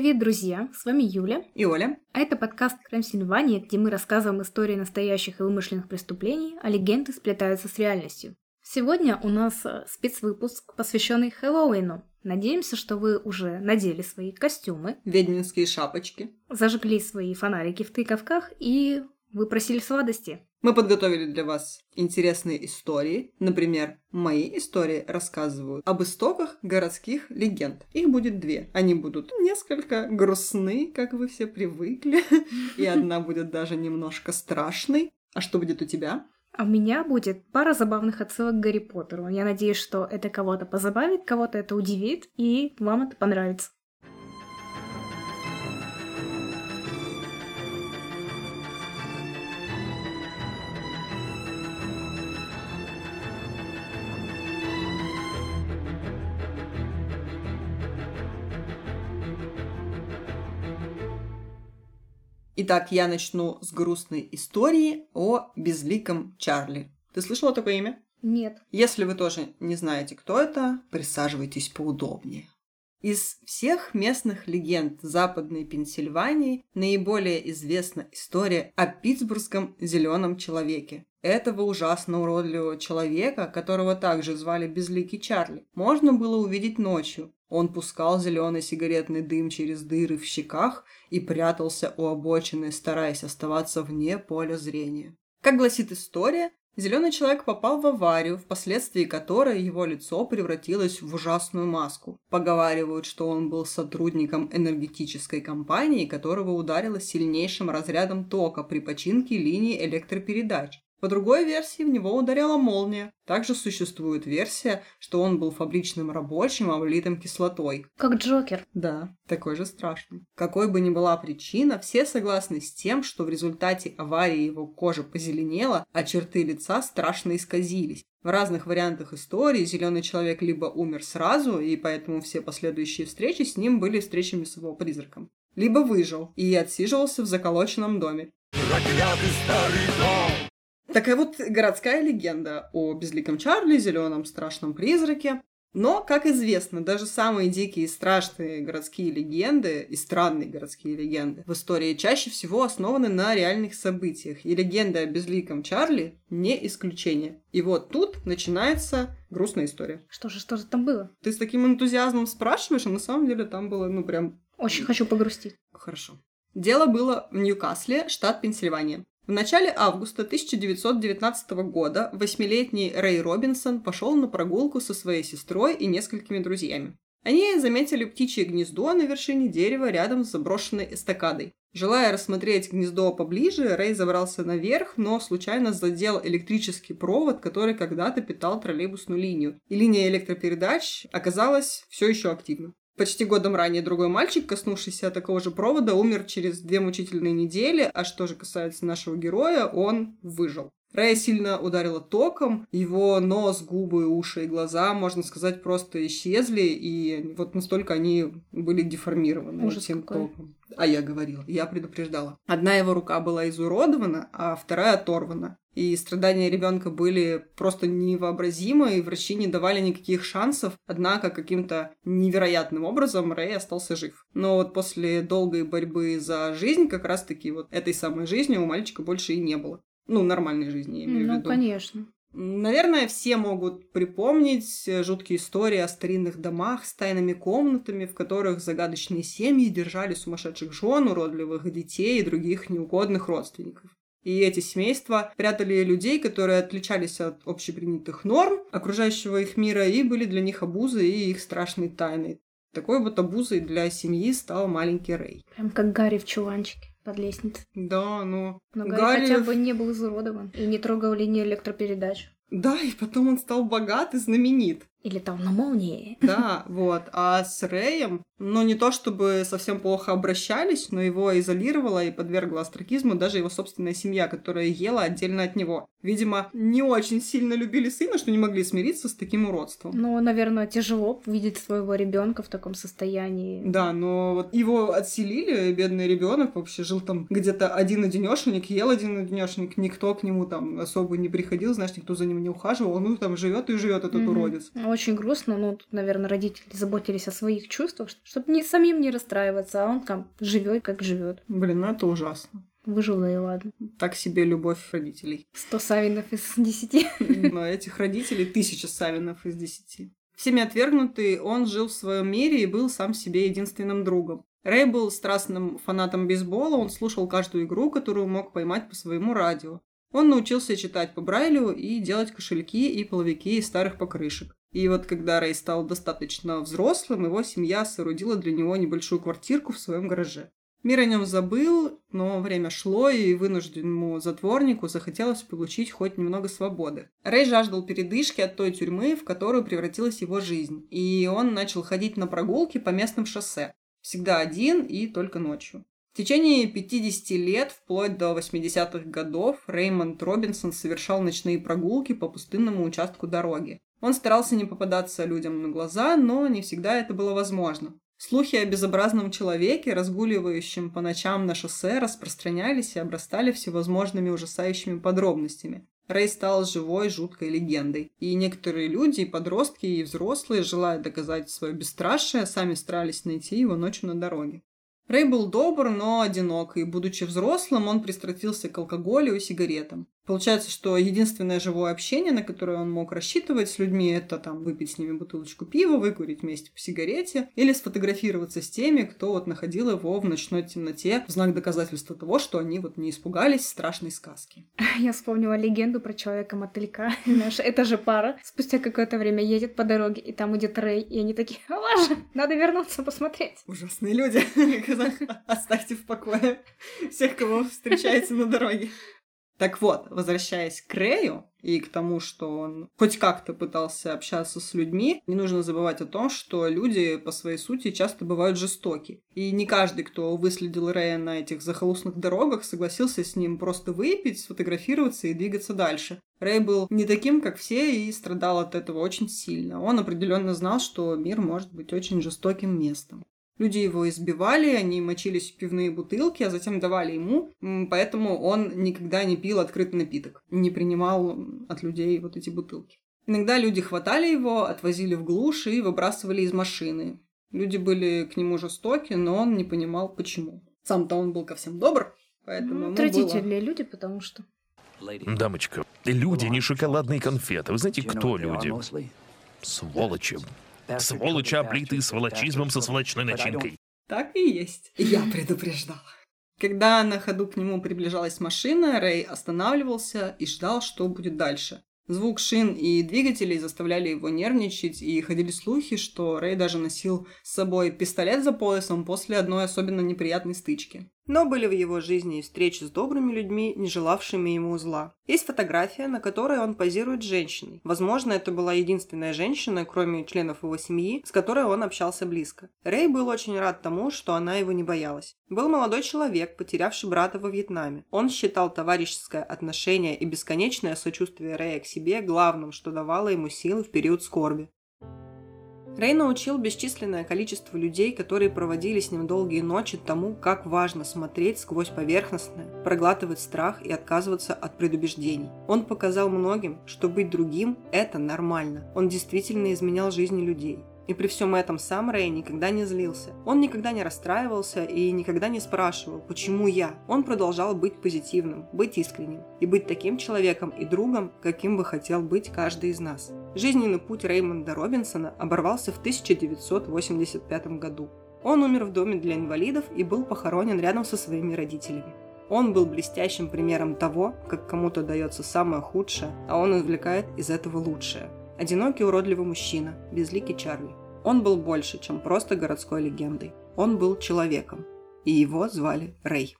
Привет, друзья! С вами Юля. И Оля. А это подкаст «Крем Сильвания», где мы рассказываем истории настоящих и вымышленных преступлений, а легенды сплетаются с реальностью. Сегодня у нас э, спецвыпуск, посвященный Хэллоуину. Надеемся, что вы уже надели свои костюмы, Ведьминские шапочки. зажгли свои фонарики в тыковках и выпросили сладости. Мы подготовили для вас интересные истории. Например, мои истории рассказывают об истоках городских легенд. Их будет две. Они будут несколько грустны, как вы все привыкли. И одна будет даже немножко страшной. А что будет у тебя? А у меня будет пара забавных отсылок к Гарри Поттеру. Я надеюсь, что это кого-то позабавит, кого-то это удивит, и вам это понравится. Итак, я начну с грустной истории о безликом Чарли. Ты слышала такое имя? Нет. Если вы тоже не знаете, кто это, присаживайтесь поудобнее. Из всех местных легенд Западной Пенсильвании наиболее известна история о питтсбургском зеленом человеке. Этого ужасно уродливого человека, которого также звали Безликий Чарли, можно было увидеть ночью. Он пускал зеленый сигаретный дым через дыры в щеках и прятался у обочины, стараясь оставаться вне поля зрения. Как гласит история, Зеленый человек попал в аварию, впоследствии которой его лицо превратилось в ужасную маску. Поговаривают, что он был сотрудником энергетической компании, которого ударило сильнейшим разрядом тока при починке линии электропередач. По другой версии, в него ударила молния. Также существует версия, что он был фабричным рабочим, облитым кислотой. Как Джокер. Да, такой же страшный. Какой бы ни была причина, все согласны с тем, что в результате аварии его кожа позеленела, а черты лица страшно исказились. В разных вариантах истории зеленый человек либо умер сразу, и поэтому все последующие встречи с ним были встречами с его призраком, либо выжил и отсиживался в заколоченном доме. Проклятый старый дом! Такая вот городская легенда о безликом Чарли, зеленом страшном призраке. Но, как известно, даже самые дикие и страшные городские легенды и странные городские легенды в истории чаще всего основаны на реальных событиях. И легенда о безликом Чарли не исключение. И вот тут начинается грустная история. Что же, что же там было? Ты с таким энтузиазмом спрашиваешь, а на самом деле там было, ну, прям Очень хочу погрустить. Хорошо. Дело было в Ньюкасле, штат Пенсильвания. В начале августа 1919 года восьмилетний Рэй Робинсон пошел на прогулку со своей сестрой и несколькими друзьями. Они заметили птичье гнездо на вершине дерева рядом с заброшенной эстакадой. Желая рассмотреть гнездо поближе, Рэй забрался наверх, но случайно задел электрический провод, который когда-то питал троллейбусную линию. И линия электропередач оказалась все еще активна. Почти годом ранее другой мальчик, коснувшийся такого же провода, умер через две мучительные недели, а что же касается нашего героя, он выжил. Рэя сильно ударила током, его нос, губы, уши и глаза, можно сказать, просто исчезли, и вот настолько они были деформированы Ужас этим какой. током. А я говорила, я предупреждала. Одна его рука была изуродована, а вторая оторвана. И страдания ребенка были просто невообразимы, и врачи не давали никаких шансов. Однако каким-то невероятным образом Рэй остался жив. Но вот после долгой борьбы за жизнь, как раз-таки вот этой самой жизни у мальчика больше и не было. Ну, нормальной жизни, я имею в Ну, виду. конечно. Наверное, все могут припомнить э, жуткие истории о старинных домах с тайными комнатами, в которых загадочные семьи держали сумасшедших жен, уродливых детей и других неугодных родственников. И эти семейства прятали людей, которые отличались от общепринятых норм окружающего их мира и были для них обузой и их страшной тайной. Такой вот обузой для семьи стал маленький Рэй. Прям как Гарри в чуланчике под лестницей. Да, но... Но Гарри, хотя бы не был изуродован и не трогал линии электропередач. Да, и потом он стал богат и знаменит. И летал на молнии. Да, вот. А с Рэем, ну, не то чтобы совсем плохо обращались, но его изолировала и подвергла астракизму даже его собственная семья, которая ела отдельно от него. Видимо, не очень сильно любили сына, что не могли смириться с таким уродством. Ну, наверное, тяжело видеть своего ребенка в таком состоянии. Да, но вот его отселили, бедный ребенок вообще жил там где-то один одинешенек, ел один одинешенек, никто к нему там особо не приходил, знаешь, никто за ним не ухаживал, он ну, там живет и живет этот mm-hmm. уродец очень грустно, но тут, наверное, родители заботились о своих чувствах, чтобы не самим не расстраиваться, а он там живет, как живет. Блин, ну это ужасно. Выжил, да и ладно. Так себе любовь родителей. Сто савинов из десяти. Но этих родителей тысяча савинов из десяти. Всеми отвергнутый, он жил в своем мире и был сам себе единственным другом. Рэй был страстным фанатом бейсбола, он слушал каждую игру, которую мог поймать по своему радио. Он научился читать по Брайлю и делать кошельки и половики из старых покрышек. И вот когда Рэй стал достаточно взрослым, его семья соорудила для него небольшую квартирку в своем гараже. Мир о нем забыл, но время шло, и вынужденному затворнику захотелось получить хоть немного свободы. Рэй жаждал передышки от той тюрьмы, в которую превратилась его жизнь, и он начал ходить на прогулки по местным шоссе. Всегда один и только ночью. В течение 50 лет, вплоть до 80-х годов, Реймонд Робинсон совершал ночные прогулки по пустынному участку дороги. Он старался не попадаться людям на глаза, но не всегда это было возможно. Слухи о безобразном человеке, разгуливающем по ночам на шоссе, распространялись и обрастали всевозможными ужасающими подробностями. Рэй стал живой, жуткой легендой. И некоторые люди, и подростки, и взрослые, желая доказать свое бесстрашие, сами старались найти его ночью на дороге. Рэй был добр, но одинок, и, будучи взрослым, он пристрастился к алкоголю и сигаретам. Получается, что единственное живое общение, на которое он мог рассчитывать с людьми, это там выпить с ними бутылочку пива, выкурить вместе по сигарете или сфотографироваться с теми, кто вот находил его в ночной темноте в знак доказательства того, что они вот не испугались страшной сказки. Я вспомнила легенду про человека-мотылька. Знаешь, это же пара спустя какое-то время едет по дороге, и там идет Рэй, и они такие, ладно, надо вернуться посмотреть. Ужасные люди. Оставьте в покое всех, кого встречаете на дороге. Так вот, возвращаясь к Рэю и к тому, что он хоть как-то пытался общаться с людьми, не нужно забывать о том, что люди по своей сути часто бывают жестоки. И не каждый, кто выследил Рэя на этих захолустных дорогах, согласился с ним просто выпить, сфотографироваться и двигаться дальше. Рэй был не таким, как все, и страдал от этого очень сильно. Он определенно знал, что мир может быть очень жестоким местом. Люди его избивали, они мочились в пивные бутылки, а затем давали ему, поэтому он никогда не пил открытый напиток, не принимал от людей вот эти бутылки. Иногда люди хватали его, отвозили в глушь и выбрасывали из машины. Люди были к нему жестоки, но он не понимал, почему. Сам-то он был ко всем добр, поэтому ну, Традиционные было... люди, потому что... Дамочка, люди не шоколадные конфеты. Вы знаете, кто люди? Сволочи. Сволочи, облитые сволочизмом со сволочной начинкой. Так и есть. Я предупреждала. Когда на ходу к нему приближалась машина, Рэй останавливался и ждал, что будет дальше. Звук шин и двигателей заставляли его нервничать, и ходили слухи, что Рэй даже носил с собой пистолет за поясом после одной особенно неприятной стычки. Но были в его жизни и встречи с добрыми людьми, не желавшими ему зла. Есть фотография, на которой он позирует с женщиной. Возможно, это была единственная женщина, кроме членов его семьи, с которой он общался близко. Рэй был очень рад тому, что она его не боялась. Был молодой человек, потерявший брата во Вьетнаме. Он считал товарищеское отношение и бесконечное сочувствие Рэя к себе главным, что давало ему силы в период скорби. Рэй научил бесчисленное количество людей, которые проводили с ним долгие ночи, тому, как важно смотреть сквозь поверхностное, проглатывать страх и отказываться от предубеждений. Он показал многим, что быть другим – это нормально. Он действительно изменял жизни людей. И при всем этом сам Рэй никогда не злился. Он никогда не расстраивался и никогда не спрашивал, почему я. Он продолжал быть позитивным, быть искренним и быть таким человеком и другом, каким бы хотел быть каждый из нас. Жизненный путь Реймонда Робинсона оборвался в 1985 году. Он умер в доме для инвалидов и был похоронен рядом со своими родителями. Он был блестящим примером того, как кому-то дается самое худшее, а он извлекает из этого лучшее. Одинокий уродливый мужчина, безликий Чарли. Он был больше, чем просто городской легендой. Он был человеком. И его звали Рэй.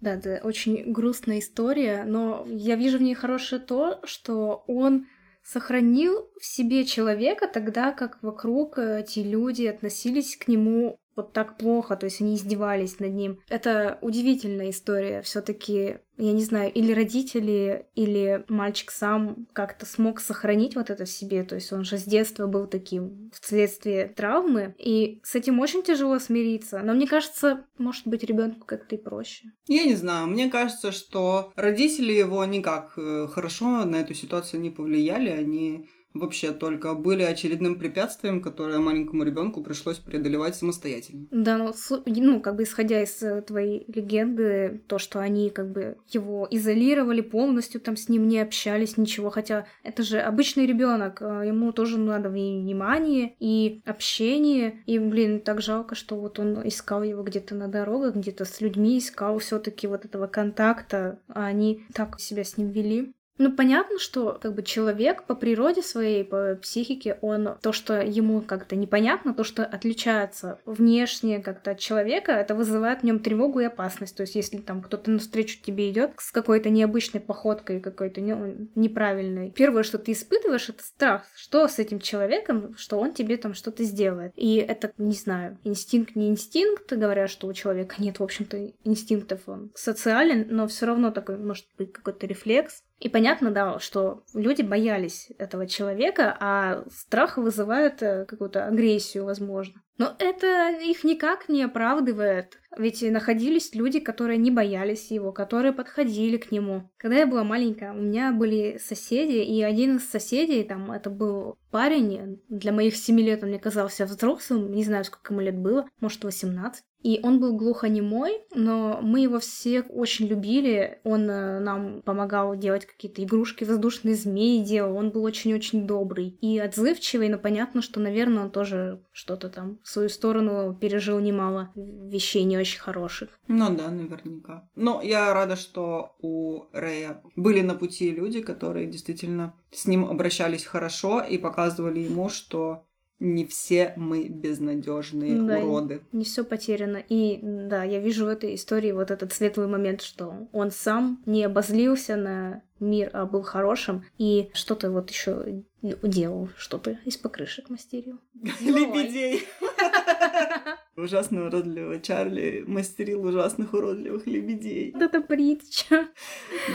Да, это очень грустная история, но я вижу в ней хорошее то, что он сохранил в себе человека тогда, как вокруг эти люди относились к нему вот так плохо, то есть они издевались над ним. Это удивительная история. Все-таки, я не знаю, или родители, или мальчик сам как-то смог сохранить вот это в себе. То есть он же с детства был таким вследствие травмы, и с этим очень тяжело смириться. Но мне кажется, может быть, ребенку как-то и проще. Я не знаю, мне кажется, что родители его никак э, хорошо на эту ситуацию не повлияли, они вообще только были очередным препятствием, которое маленькому ребенку пришлось преодолевать самостоятельно. Да, ну, ну, как бы исходя из э, твоей легенды, то, что они как бы его изолировали полностью, там с ним не общались, ничего, хотя это же обычный ребенок, э, ему тоже надо внимание и общение, и, блин, так жалко, что вот он искал его где-то на дорогах, где-то с людьми искал все-таки вот этого контакта, а они так себя с ним вели. Ну, понятно, что как бы человек по природе своей, по психике, он то, что ему как-то непонятно, то, что отличается внешне как-то от человека, это вызывает в нем тревогу и опасность. То есть, если там кто-то навстречу тебе идет с какой-то необычной походкой, какой-то не, неправильной, первое, что ты испытываешь, это страх. Что с этим человеком, что он тебе там что-то сделает. И это, не знаю, инстинкт, не инстинкт, говорят, что у человека нет, в общем-то, инстинктов, он социален, но все равно такой, может быть, какой-то рефлекс. И понятно, да, что люди боялись этого человека, а страх вызывает э, какую-то агрессию, возможно. Но это их никак не оправдывает. Ведь находились люди, которые не боялись его, которые подходили к нему. Когда я была маленькая, у меня были соседи, и один из соседей, там, это был парень, для моих семи лет он мне казался взрослым, не знаю, сколько ему лет было, может, 18. И он был глухонемой, но мы его все очень любили. Он э, нам помогал делать какие-то игрушки, воздушные змеи делал. Он был очень-очень добрый и отзывчивый, но понятно, что, наверное, он тоже что-то там в свою сторону пережил немало вещей не очень хороших. Ну да, наверняка. Но я рада, что у Рэя были на пути люди, которые действительно с ним обращались хорошо и показывали ему, что не все мы безнадежные да, уроды. Не все потеряно. И да, я вижу в этой истории вот этот светлый момент, что он сам не обозлился на мир, а был хорошим, и что-то вот еще делал, что-то из покрышек мастерил. Лебедей. Ужасно уродливого Чарли мастерил ужасных уродливых лебедей. Да это притча.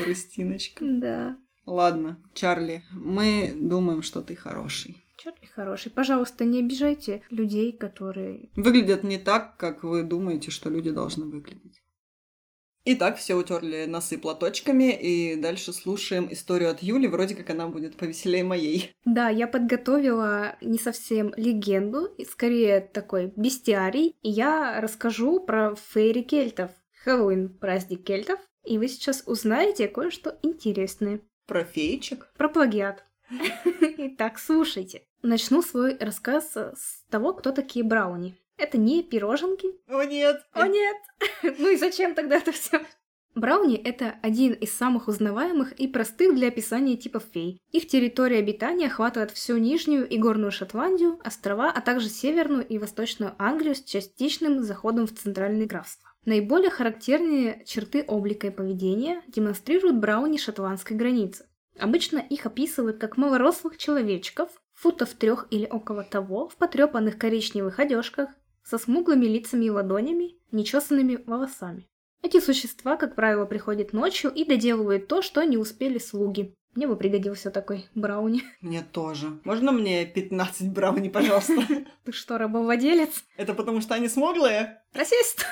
Грустиночка. Да. Ладно, Чарли, мы думаем, что ты хороший. Чарли хороший. Пожалуйста, не обижайте людей, которые... Выглядят не так, как вы думаете, что люди должны выглядеть. Итак, все утерли носы платочками, и дальше слушаем историю от Юли, вроде как она будет повеселее моей. Да, я подготовила не совсем легенду, скорее такой бестиарий, и я расскажу про фейри кельтов. Хэллоуин — праздник кельтов, и вы сейчас узнаете кое-что интересное. Про феечек? Про плагиат. Итак, слушайте. Начну свой рассказ с того, кто такие брауни. Это не пироженки. О нет! О нет! Ну и зачем тогда это все? Брауни — это один из самых узнаваемых и простых для описания типов фей. Их территория обитания охватывает всю Нижнюю и Горную Шотландию, острова, а также Северную и Восточную Англию с частичным заходом в Центральные графства. Наиболее характерные черты облика и поведения демонстрируют брауни шотландской границы. Обычно их описывают как малорослых человечков, футов трех или около того, в потрепанных коричневых одежках, со смуглыми лицами и ладонями, нечесанными волосами. Эти существа, как правило, приходят ночью и доделывают то, что не успели слуги. Мне бы пригодился такой брауни. Мне тоже. Можно мне 15 брауни, пожалуйста? Ты что, рабовладелец? Это потому что они смуглые? Расист!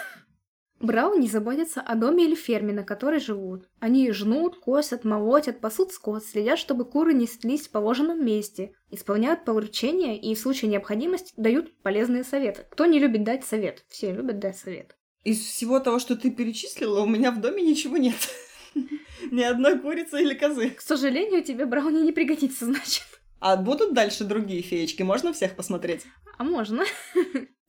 Брауни заботятся о доме или ферме, на которой живут. Они жнут, косят, молотят, пасут скот, следят, чтобы куры неслись в положенном месте, исполняют поручения и в случае необходимости дают полезные советы. Кто не любит дать совет? Все любят дать совет. Из всего того, что ты перечислила, у меня в доме ничего нет. Ни одной курицы или козы. К сожалению, тебе Брауни не пригодится, значит. А будут дальше другие феечки? Можно всех посмотреть? А можно.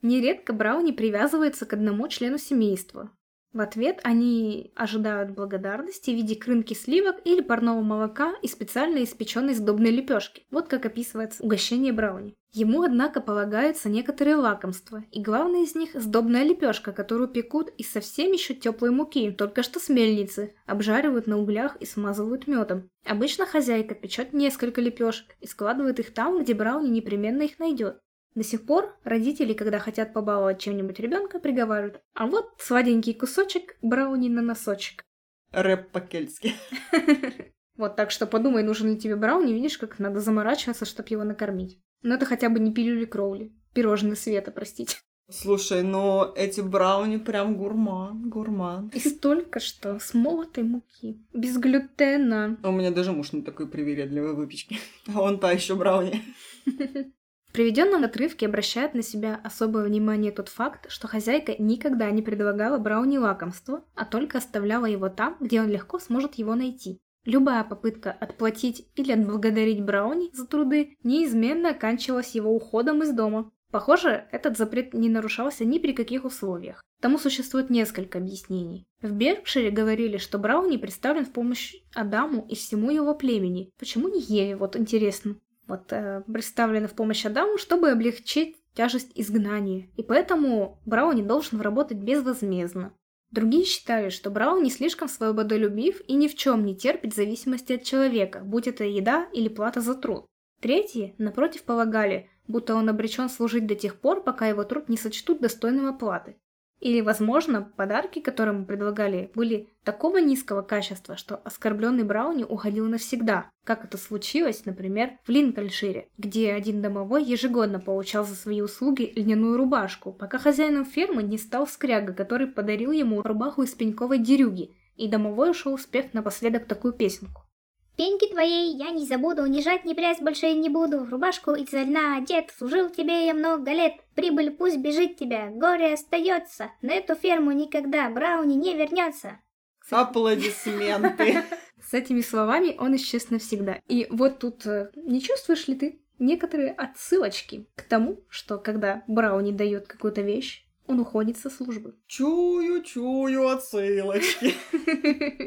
Нередко Брауни привязывается к одному члену семейства. В ответ они ожидают благодарности в виде крынки сливок или парного молока и специально испеченной сдобной лепешки. Вот как описывается угощение брауни. Ему, однако, полагаются некоторые лакомства, и главное из них – сдобная лепешка, которую пекут из совсем еще теплой муки, только что с мельницы, обжаривают на углях и смазывают медом. Обычно хозяйка печет несколько лепешек и складывает их там, где брауни непременно их найдет. До сих пор родители, когда хотят побаловать чем-нибудь ребенка, приговаривают «А вот сладенький кусочек брауни на носочек». Рэп по-кельтски. Вот так что подумай, нужен ли тебе брауни, видишь, как надо заморачиваться, чтобы его накормить. Но это хотя бы не пилюли Кроули. Пирожные Света, простите. Слушай, ну эти брауни прям гурман, гурман. И столько что, с молотой муки, без глютена. У меня даже муж не такой привередливой выпечки. А он та еще брауни. Приведенном отрывке обращает на себя особое внимание тот факт, что хозяйка никогда не предлагала Брауни лакомство, а только оставляла его там, где он легко сможет его найти. Любая попытка отплатить или отблагодарить Брауни за труды неизменно оканчивалась его уходом из дома. Похоже, этот запрет не нарушался ни при каких условиях. Тому существует несколько объяснений. В Беркшире говорили, что Брауни представлен в помощь Адаму и всему его племени. Почему не Еве, вот интересно? Вот, э, представлены в помощь Адаму, чтобы облегчить тяжесть изгнания, и поэтому Брауни должен работать безвозмездно. Другие считали, что Брауни слишком свободолюбив и ни в чем не терпит зависимости от человека, будь это еда или плата за труд. Третьи, напротив, полагали, будто он обречен служить до тех пор, пока его труд не сочтут достойным оплаты. Или, возможно, подарки, которые ему предлагали, были такого низкого качества, что оскорбленный Брауни уходил навсегда, как это случилось, например, в Линкольншире, где один домовой ежегодно получал за свои услуги льняную рубашку, пока хозяином фермы не стал скряга, который подарил ему рубаху из пеньковой дерюги, и домовой ушел, успев напоследок такую песенку. Пеньки твоей я не забуду, ни жать, ни прясть больше не буду. Рубашку из льна одет, служил тебе я много лет. Прибыль пусть бежит тебя, горе остается. На эту ферму никогда Брауни не вернется. Аплодисменты. С этими словами он исчез навсегда. И вот тут э, не чувствуешь ли ты некоторые отсылочки к тому, что когда Брауни дает какую-то вещь, он уходит со службы. Чую, чую отсылочки.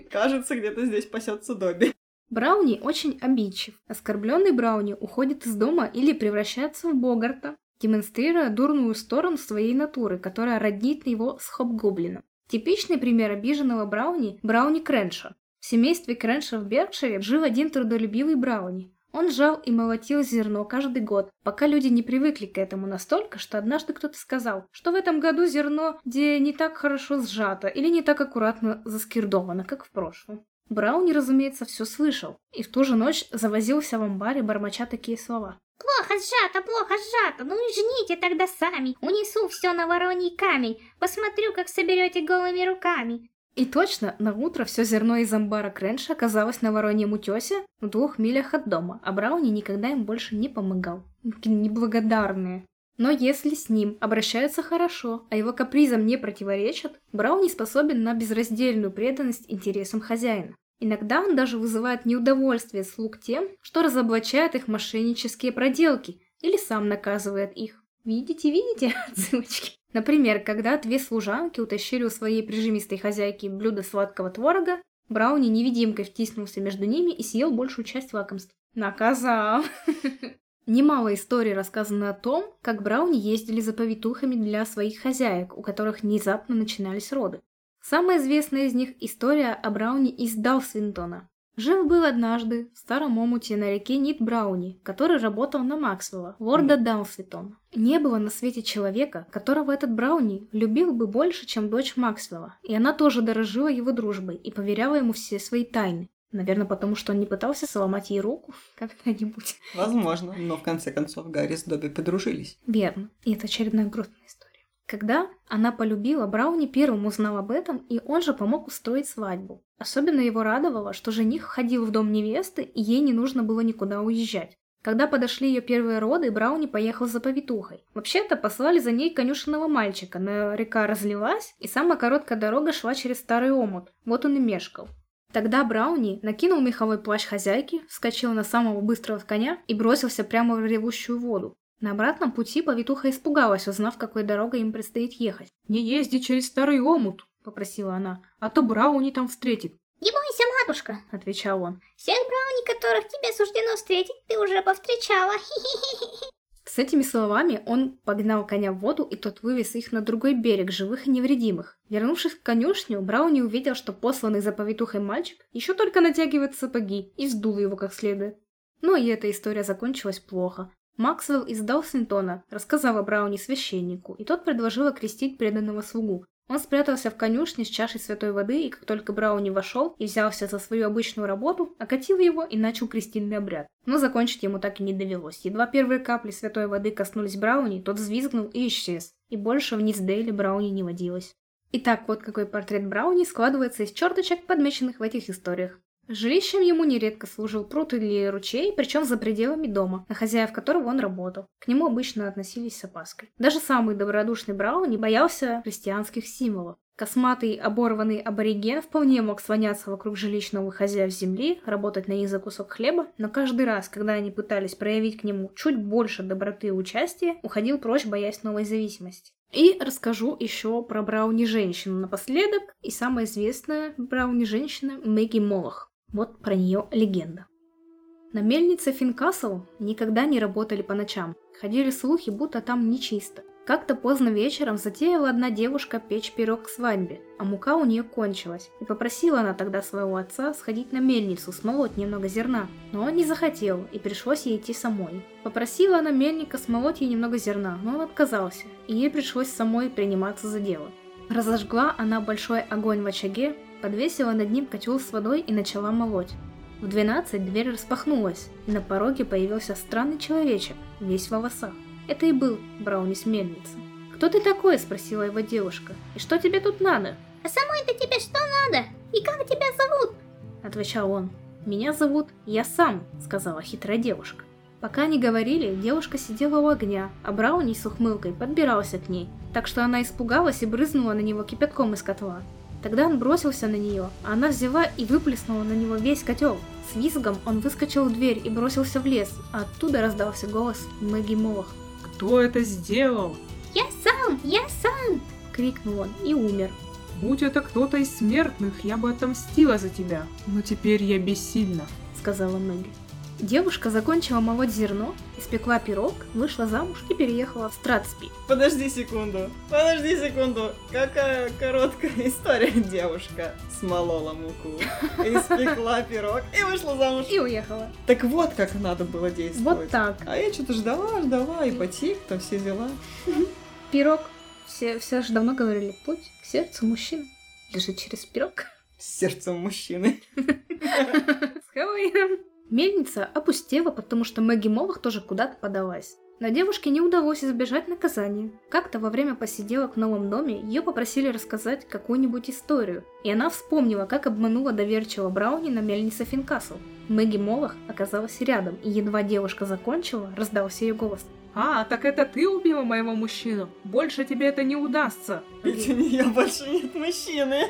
Кажется, где-то здесь пасется Добби. Брауни очень обидчив. Оскорбленный Брауни уходит из дома или превращается в Богарта, демонстрируя дурную сторону своей натуры, которая роднит его с Хобгоблином. Типичный пример обиженного Брауни – Брауни Кренша. В семействе Кренша в Беркшире жил один трудолюбивый Брауни. Он жал и молотил зерно каждый год, пока люди не привыкли к этому настолько, что однажды кто-то сказал, что в этом году зерно где не так хорошо сжато или не так аккуратно заскирдовано, как в прошлом. Брауни, разумеется, все слышал, и в ту же ночь завозился в амбаре, бормоча такие слова. «Плохо сжато, плохо сжато, ну и жните тогда сами, унесу все на вороний камень, посмотрю, как соберете голыми руками». И точно, на утро все зерно из амбара Кренша оказалось на вороньем утесе в двух милях от дома, а Брауни никогда им больше не помогал. Неблагодарные. Но если с ним обращаются хорошо, а его капризам не противоречат, Брауни способен на безраздельную преданность интересам хозяина. Иногда он даже вызывает неудовольствие слуг тем, что разоблачает их мошеннические проделки или сам наказывает их. Видите, видите отсылочки? Например, когда две служанки утащили у своей прижимистой хозяйки блюдо сладкого творога, Брауни невидимкой втиснулся между ними и съел большую часть лакомств. Наказал. Немало историй рассказано о том, как Брауни ездили за повитухами для своих хозяек, у которых внезапно начинались роды. Самая известная из них – история о Брауни из Далсвинтона. Жил-был однажды в старом омуте на реке Нит Брауни, который работал на Максвелла, лорда Далсвитон. Не было на свете человека, которого этот Брауни любил бы больше, чем дочь Максвелла, и она тоже дорожила его дружбой и поверяла ему все свои тайны. Наверное, потому что он не пытался сломать ей руку когда-нибудь. Возможно, но в конце концов Гарри с Добби подружились. Верно. И это очередная грустная. Когда она полюбила, Брауни первым узнал об этом, и он же помог устроить свадьбу. Особенно его радовало, что жених ходил в дом невесты, и ей не нужно было никуда уезжать. Когда подошли ее первые роды, Брауни поехал за повитухой. Вообще-то послали за ней конюшенного мальчика, но река разлилась, и самая короткая дорога шла через старый омут. Вот он и мешкал. Тогда Брауни накинул меховой плащ хозяйки, вскочил на самого быстрого коня и бросился прямо в ревущую воду. На обратном пути повитуха испугалась, узнав, какой дорогой им предстоит ехать. «Не езди через старый омут!» – попросила она, а то Брауни там встретит. «Не бойся, матушка!» — отвечал он. «Всех брауни, которых тебе суждено встретить, ты уже повстречала!» С этими словами он погнал коня в воду, и тот вывез их на другой берег, живых и невредимых. Вернувшись к конюшню, Брауни увидел, что посланный за повитухой мальчик еще только натягивает сапоги и сдул его как следует. Но и эта история закончилась плохо. Максвелл издал Синтона, рассказав о Брауни священнику, и тот предложил окрестить преданного слугу. Он спрятался в конюшне с чашей святой воды, и как только Брауни вошел и взялся за свою обычную работу, окатил его и начал крестильный обряд. Но закончить ему так и не довелось. Едва первые капли святой воды коснулись Брауни, тот взвизгнул и исчез. И больше вниз Дейли Брауни не водилось. Итак, вот какой портрет Брауни складывается из черточек, подмеченных в этих историях. Жилищем ему нередко служил пруд или ручей, причем за пределами дома, на хозяев которого он работал. К нему обычно относились с опаской. Даже самый добродушный Браун не боялся христианских символов. Косматый, оборванный абориген вполне мог слоняться вокруг жилищ новых хозяев земли, работать на них за кусок хлеба, но каждый раз, когда они пытались проявить к нему чуть больше доброты и участия, уходил прочь, боясь новой зависимости. И расскажу еще про брауни-женщину напоследок, и самая известная брауни-женщина Мэгги Молох. Вот про нее легенда. На мельнице Финкасл никогда не работали по ночам. Ходили слухи, будто там нечисто. Как-то поздно вечером затеяла одна девушка печь пирог к свадьбе, а мука у нее кончилась. И попросила она тогда своего отца сходить на мельницу, смолоть немного зерна. Но он не захотел, и пришлось ей идти самой. Попросила она мельника смолоть ей немного зерна, но он отказался, и ей пришлось самой приниматься за дело. Разожгла она большой огонь в очаге, подвесила над ним котел с водой и начала молоть. В 12 дверь распахнулась, и на пороге появился странный человечек, весь в волосах. Это и был Брауни с мельницы. «Кто ты такой?» – спросила его девушка. «И что тебе тут надо?» «А самой-то тебе что надо? И как тебя зовут?» – отвечал он. «Меня зовут Я сам», – сказала хитрая девушка. Пока они говорили, девушка сидела у огня, а Брауни с ухмылкой подбирался к ней, так что она испугалась и брызнула на него кипятком из котла. Тогда он бросился на нее, а она взяла и выплеснула на него весь котел. С визгом он выскочил в дверь и бросился в лес, а оттуда раздался голос Мэгги Молох. «Кто это сделал?» «Я сам! Я сам!» — крикнул он и умер. «Будь это кто-то из смертных, я бы отомстила за тебя, но теперь я бессильна», — сказала Мэгги. Девушка закончила молоть зерно, испекла пирог, вышла замуж и переехала в Стратспи. Подожди секунду, подожди секунду. Какая короткая история. Девушка смолола муку, испекла пирог и вышла замуж. И уехала. Так вот как надо было действовать. Вот так. А я что-то ждала, ждала, и потик, там все дела. Пирог. Все, все же давно говорили, путь к сердцу мужчины лежит через пирог. Сердцем мужчины. С Хэллоуином. Мельница опустела, потому что Мэгги Молох тоже куда-то подалась. Но девушке не удалось избежать наказания. Как-то во время посиделок в новом доме ее попросили рассказать какую-нибудь историю, и она вспомнила, как обманула доверчивого Брауни на мельнице Финкасл. Мэгги Молох оказалась рядом, и едва девушка закончила, раздался ее голос. «А, так это ты убила моего мужчину? Больше тебе это не удастся!» Ведь у нее больше нет мужчины.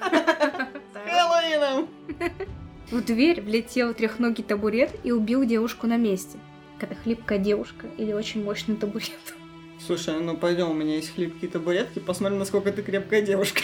С Хэллоуином! В дверь влетел трехногий табурет и убил девушку на месте. Какая хлипкая девушка или очень мощный табурет. Слушай, ну пойдем, у меня есть хлипкие табуретки, посмотрим, насколько ты крепкая девушка.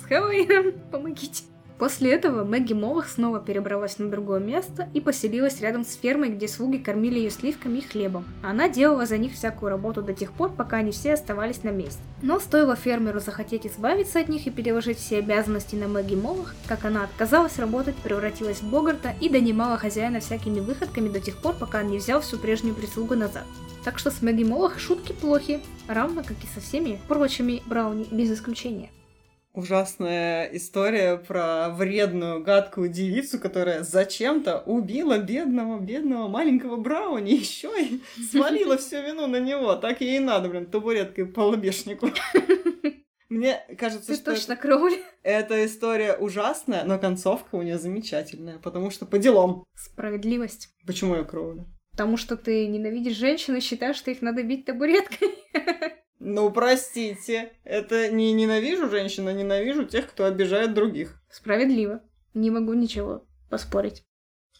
С Хэллоуином, помогите. После этого Мэгги Молох снова перебралась на другое место и поселилась рядом с фермой, где слуги кормили ее сливками и хлебом. Она делала за них всякую работу до тех пор, пока они все оставались на месте. Но стоило фермеру захотеть избавиться от них и переложить все обязанности на Мэгги Молох, как она отказалась работать, превратилась в Богарта и донимала хозяина всякими выходками до тех пор, пока он не взял всю прежнюю прислугу назад. Так что с Мэгги Молох шутки плохи, равно как и со всеми прочими Брауни без исключения ужасная история про вредную, гадкую девицу, которая зачем-то убила бедного, бедного маленького Брауни еще и свалила всю вину на него. Так ей и надо, блин, табуреткой по лобешнику. Мне кажется, Ты что точно это, Кроули. эта история ужасная, но концовка у нее замечательная, потому что по делам. Справедливость. Почему я Кроули? Потому что ты ненавидишь женщин и считаешь, что их надо бить табуреткой. Ну, простите, это не ненавижу женщин, а ненавижу тех, кто обижает других. Справедливо. Не могу ничего поспорить.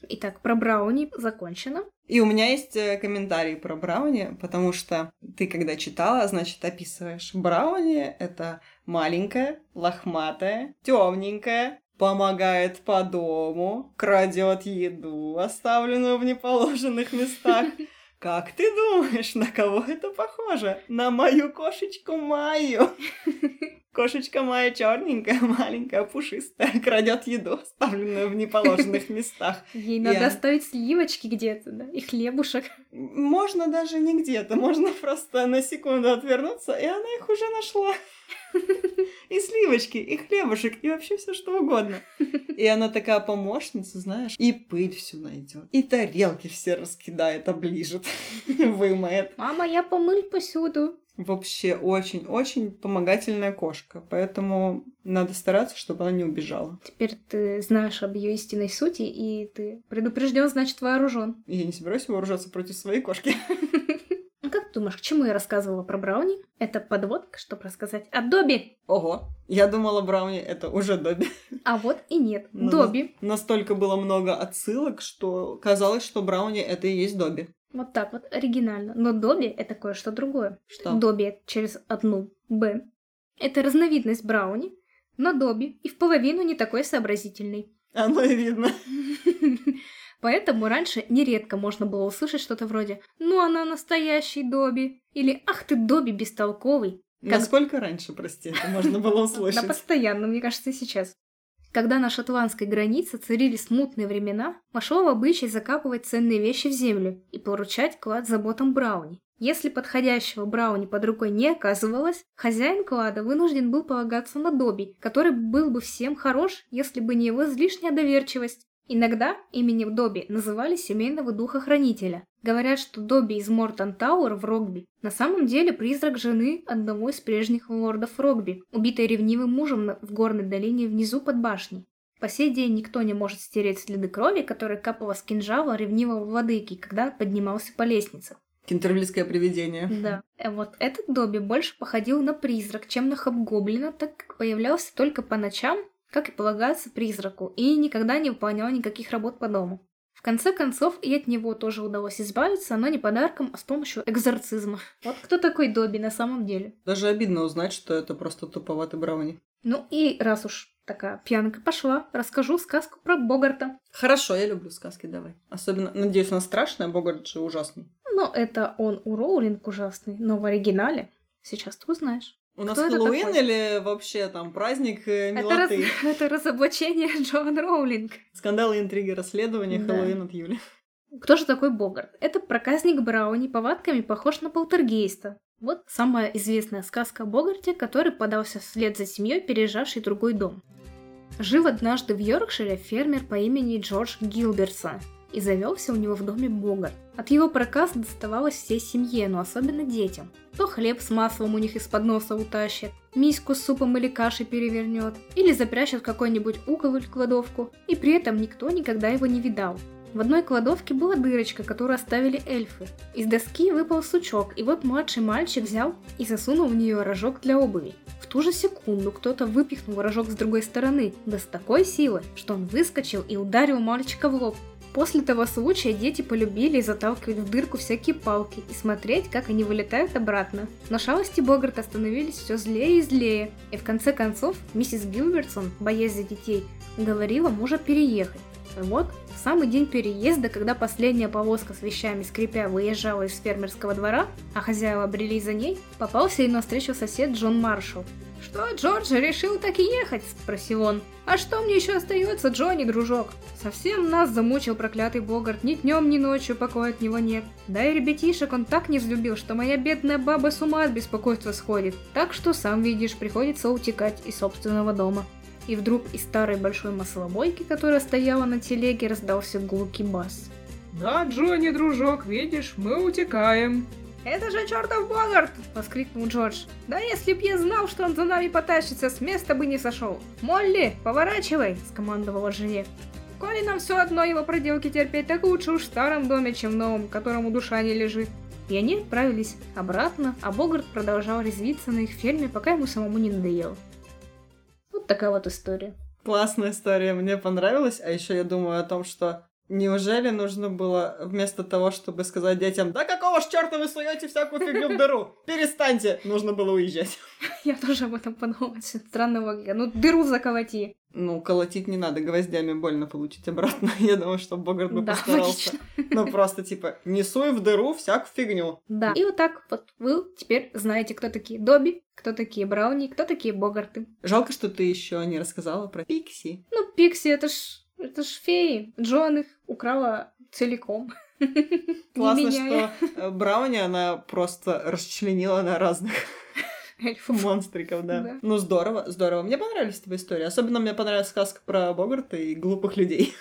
Итак, про Брауни закончено. И у меня есть э, комментарий про Брауни, потому что ты, когда читала, значит, описываешь Брауни — это маленькая, лохматая, темненькая, помогает по дому, крадет еду, оставленную в неположенных местах. Как ты думаешь, на кого это похоже? На мою кошечку Майю. Кошечка моя черненькая, маленькая, пушистая, крадет еду, оставленную в неположенных местах. Ей надо оставить сливочки где-то, да, и хлебушек. Можно даже не где-то, можно просто на секунду отвернуться, и она их уже нашла. И сливочки, и хлебушек, и вообще все что угодно. И она такая помощница, знаешь, и пыль всю найдет, и тарелки все раскидает, оближет, вымоет. Мама, я помыл посуду. Вообще очень-очень помогательная кошка, поэтому надо стараться, чтобы она не убежала. Теперь ты знаешь об ее истинной сути, и ты предупрежден, значит вооружен. Я не собираюсь вооружаться против своей кошки. Думаешь, к чему я рассказывала про Брауни? Это подводка, чтобы рассказать о Добби. Ого, я думала, Брауни это уже Добби. А вот и нет, Но Добби. на- Настолько было много отсылок, что казалось, что Брауни это и есть Добби. Вот так вот, оригинально. Но Добби — это кое-что другое. Что? Добби через одну «Б». Это разновидность Брауни, но Добби и в половину не такой сообразительный. Оно и видно. Поэтому раньше нередко можно было услышать что-то вроде «Ну она настоящий Добби» или «Ах ты Добби бестолковый». Как- Насколько раньше, прости, это можно было услышать? постоянно, мне кажется, и сейчас. Когда на шотландской границе царили смутные времена, вошло в обычай закапывать ценные вещи в землю и поручать клад заботам Брауни. Если подходящего Брауни под рукой не оказывалось, хозяин клада вынужден был полагаться на Добби, который был бы всем хорош, если бы не его излишняя доверчивость. Иногда именем Добби называли семейного духа-хранителя. Говорят, что Добби из Мортон Тауэр в Рогби на самом деле призрак жены одного из прежних лордов Рогби, убитой ревнивым мужем в горной долине внизу под башней. По сей день никто не может стереть следы крови, которые капала с кинжала ревнивого владыки, когда поднимался по лестнице. Кентервильское привидение. Да. Э, Вот этот Добби больше походил на призрак, чем на хобгоблина, так как появлялся только по ночам, как и полагается призраку, и никогда не выполнял никаких работ по дому. В конце концов, и от него тоже удалось избавиться, но не подарком, а с помощью экзорцизма. Вот кто такой Добби на самом деле. Даже обидно узнать, что это просто туповатый Брауни. Ну и раз уж такая пьянка пошла, расскажу сказку про Богарта. Хорошо, я люблю сказки, давай. Особенно, надеюсь, она страшная, Богарт же ужасный. Но это он у Роулинг ужасный, но в оригинале сейчас ты узнаешь. У нас Кто Хэллоуин или вообще там праздник э, Это, раз- милоты? это разоблачение Джоан Роулинг. Скандалы, интриги, расследования, Да. Хэллоуин от Юли. Кто же такой Богарт? Это проказник Брауни, повадками похож на полтергейста. Вот самая известная сказка о Богарте, который подался вслед за семьей, переезжавшей в другой дом. Жил однажды в Йоркшире фермер по имени Джордж Гилберсон, и завелся у него в доме Богарт. От его проказ доставалось всей семье, но особенно детям. То хлеб с маслом у них из-под носа утащит, миску с супом или кашей перевернет, или запрячет какой-нибудь угол или кладовку, и при этом никто никогда его не видал. В одной кладовке была дырочка, которую оставили эльфы. Из доски выпал сучок, и вот младший мальчик взял и засунул в нее рожок для обуви. В ту же секунду кто-то выпихнул рожок с другой стороны, да с такой силой, что он выскочил и ударил мальчика в лоб. После того случая дети полюбили заталкивать в дырку всякие палки и смотреть, как они вылетают обратно. Но шалости Богарта становились все злее и злее, и в конце концов миссис Гилбертсон, боясь за детей, говорила мужа переехать. И вот, в самый день переезда, когда последняя повозка с вещами скрипя выезжала из фермерского двора, а хозяева брели за ней, попался ей навстречу сосед Джон Маршалл. «Что, Джордж, решил так и ехать?» – спросил он. «А что мне еще остается, Джонни, дружок? Совсем нас замучил проклятый Богарт, ни днем, ни ночью покоя от него нет. Да и ребятишек он так не взлюбил, что моя бедная баба с ума от беспокойства сходит. Так что, сам видишь, приходится утекать из собственного дома». И вдруг из старой большой маслобойки, которая стояла на телеге, раздался гулкий бас. Да, Джонни, дружок, видишь, мы утекаем. «Это же чертов Богарт!» — воскликнул Джордж. «Да если б я знал, что он за нами потащится, с места бы не сошел! Молли, поворачивай!» — скомандовала жене. «Коли нам все одно его проделки терпеть, так лучше уж в старом доме, чем в новом, которому душа не лежит». И они отправились обратно, а Богарт продолжал резвиться на их ферме, пока ему самому не надоело. Вот такая вот история. Классная история, мне понравилась. А еще я думаю о том, что Неужели нужно было вместо того, чтобы сказать детям, да какого ж черта вы суете всякую фигню в дыру? Перестаньте! Нужно было уезжать. Я тоже об этом подумала. Странного. Ну, дыру заколоти. Ну, колотить не надо, гвоздями больно получить обратно. Я думаю, что Богарт бы Да, постарался. логично. Ну, просто типа, не суй в дыру всякую фигню. Да. И вот так вот вы теперь знаете, кто такие Добби, кто такие Брауни, кто такие Богарты. Жалко, что ты еще не рассказала про Пикси. Ну, Пикси, это ж, это ж феи. Джоан их украла целиком. Классно, что э, Брауни она просто расчленила на разных эльфов. монстриков, да. Да. Ну, здорово, здорово. Мне понравились твои истории. Особенно мне понравилась сказка про Богарта и глупых людей.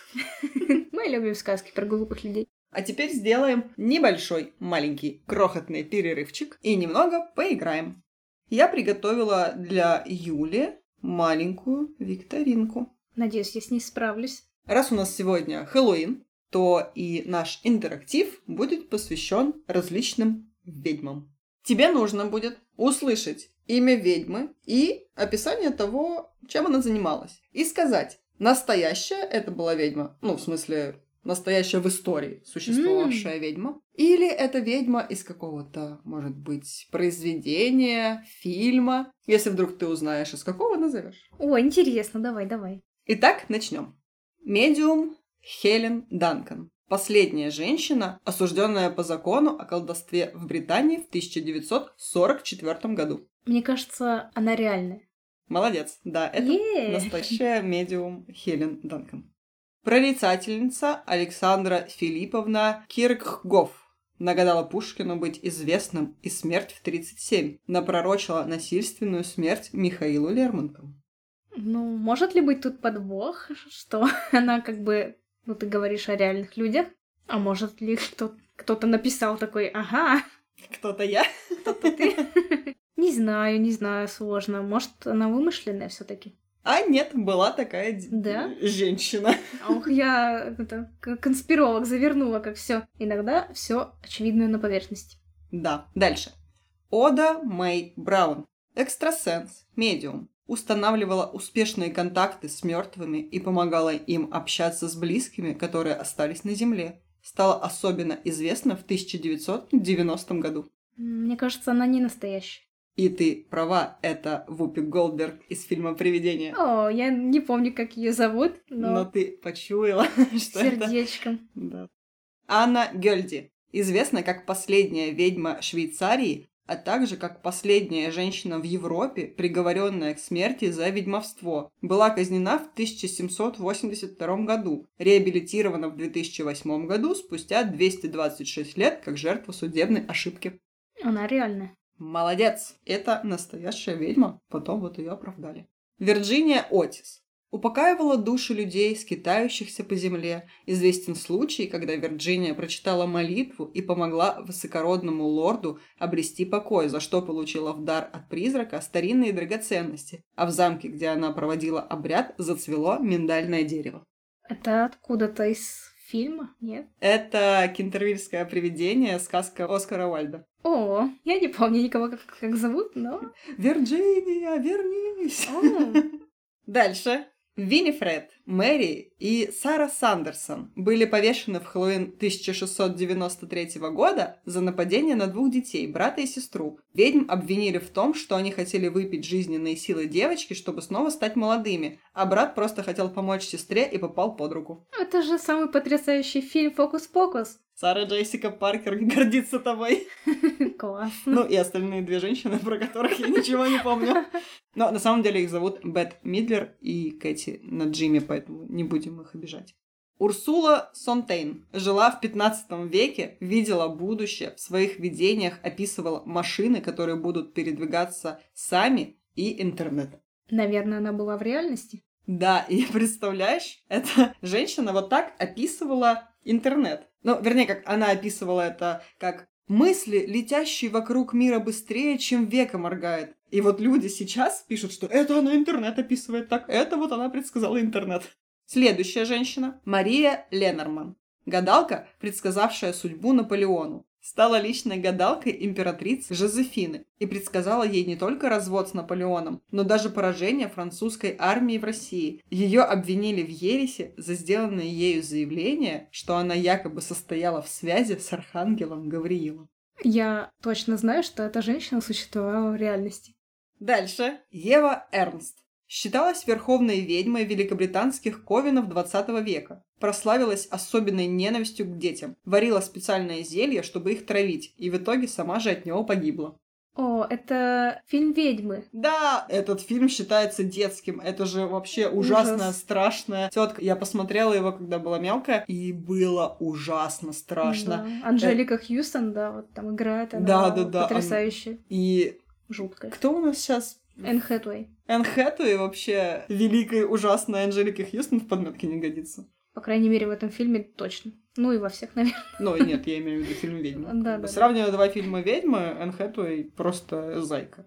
Мы любим сказки про глупых людей. А теперь сделаем небольшой, маленький, крохотный перерывчик и немного поиграем. Я приготовила для Юли маленькую викторинку. Надеюсь, я с ней справлюсь. Раз у нас сегодня Хэллоуин, то и наш интерактив будет посвящен различным ведьмам. Тебе нужно будет услышать имя ведьмы и описание того, чем она занималась. И сказать, настоящая это была ведьма, ну, в смысле, настоящая в истории существовавшая ведьма, или это ведьма из какого-то, может быть, произведения, фильма. Если вдруг ты узнаешь, из какого назовешь. О, интересно, давай, давай. Итак, начнем. Медиум Хелен Данкан. Последняя женщина, осужденная по закону о колдовстве в Британии в 1944 году. Мне кажется, она реальная. Молодец, да, это Е! настоящая медиум Хелен Данкан. Прорицательница Александра Филипповна Киркгоф нагадала Пушкину быть известным и смерть в 37 напророчила насильственную смерть Михаилу Лермонтову. Ну, может ли быть тут подвох, что она как бы, ну, ты говоришь о реальных людях, а может ли кто- кто-то написал такой, ага, Кто-то я? кто-то ты? Не знаю, не знаю, сложно. Может, она вымышленная все таки А нет, была такая Да? женщина. Ох, я это, конспиролог завернула, как все. Иногда все очевидно на поверхности. Да. Дальше. Ода Мэй Браун. Экстрасенс, медиум. Устанавливала успешные контакты с мертвыми и помогала им общаться с близкими, которые остались на Земле. Стала особенно известна в 1990 году. Мне кажется, она не настоящая. И ты права, это Вупи Голдберг из фильма «Привидение». О, я не помню, как ее зовут, Но но ты почуяла, что это... сердечком. Да. Анна Гёльди, известна как последняя ведьма Швейцарии, а также как последняя женщина в Европе, приговоренная к смерти за ведьмовство. Была казнена в 1782 году, реабилитирована в 2008 году спустя 226 лет как жертва судебной ошибки. Она реальная. Молодец! Это настоящая ведьма, потом вот ее оправдали. Вирджиния Отис. Упокаивала души людей, скитающихся по земле. Известен случай, когда Вирджиния прочитала молитву и помогла высокородному лорду обрести покой, за что получила в дар от призрака старинные драгоценности, а в замке, где она проводила обряд, зацвело миндальное дерево. Это откуда-то из фильма? Нет? Это кентервильское привидение, сказка Оскара Уальда. О, я не помню никого, как, как зовут, но... Вирджиния, вернись! Дальше. Виннифред, Мэри и Сара Сандерсон были повешены в Хэллоуин 1693 года за нападение на двух детей, брата и сестру. Ведьм обвинили в том, что они хотели выпить жизненные силы девочки, чтобы снова стать молодыми, а брат просто хотел помочь сестре и попал под руку. это же самый потрясающий фильм «Фокус-покус». Сара Джессика Паркер гордится тобой. Классно. Ну и остальные две женщины, про которых я ничего не помню. Но на самом деле их зовут Бет Мидлер и Кэти на Джиме, поэтому не будем их обижать. Урсула Сонтейн жила в 15 веке, видела будущее, в своих видениях описывала машины, которые будут передвигаться сами, и интернет. Наверное, она была в реальности. Да, и представляешь, эта женщина вот так описывала интернет. Ну, вернее, как она описывала это как мысли, летящие вокруг мира быстрее, чем века моргает. И вот люди сейчас пишут, что это она интернет описывает так, это вот она предсказала интернет. Следующая женщина – Мария Ленорман. Гадалка, предсказавшая судьбу Наполеону. Стала личной гадалкой императрицы Жозефины и предсказала ей не только развод с Наполеоном, но даже поражение французской армии в России. Ее обвинили в ересе за сделанное ею заявление, что она якобы состояла в связи с архангелом Гавриилом. Я точно знаю, что эта женщина существовала в реальности. Дальше. Ева Эрнст. Считалась верховной ведьмой великобританских ковенов 20 века. Прославилась особенной ненавистью к детям. Варила специальное зелье, чтобы их травить, и в итоге сама же от него погибла. О, это фильм «Ведьмы». Да, этот фильм считается детским. Это же вообще ужасно Ужас. страшная тетка. Я посмотрела его, когда была мелкая, и было ужасно страшно. Да. Анжелика Хьюстон, да, вот там играет. Она Да, да, да, Потрясающе. И Жуткая. кто у нас сейчас? Энн Хэтэуэй. Энн Хэтэуэй вообще великой ужасной Анжелики Хьюстон в подметке не годится. По крайней мере, в этом фильме точно. Ну и во всех, наверное. Ну, нет, я имею в виду фильм «Ведьма». Да, да, Сравнивая два фильма «Ведьмы», Энн Хэтэуэй просто зайка.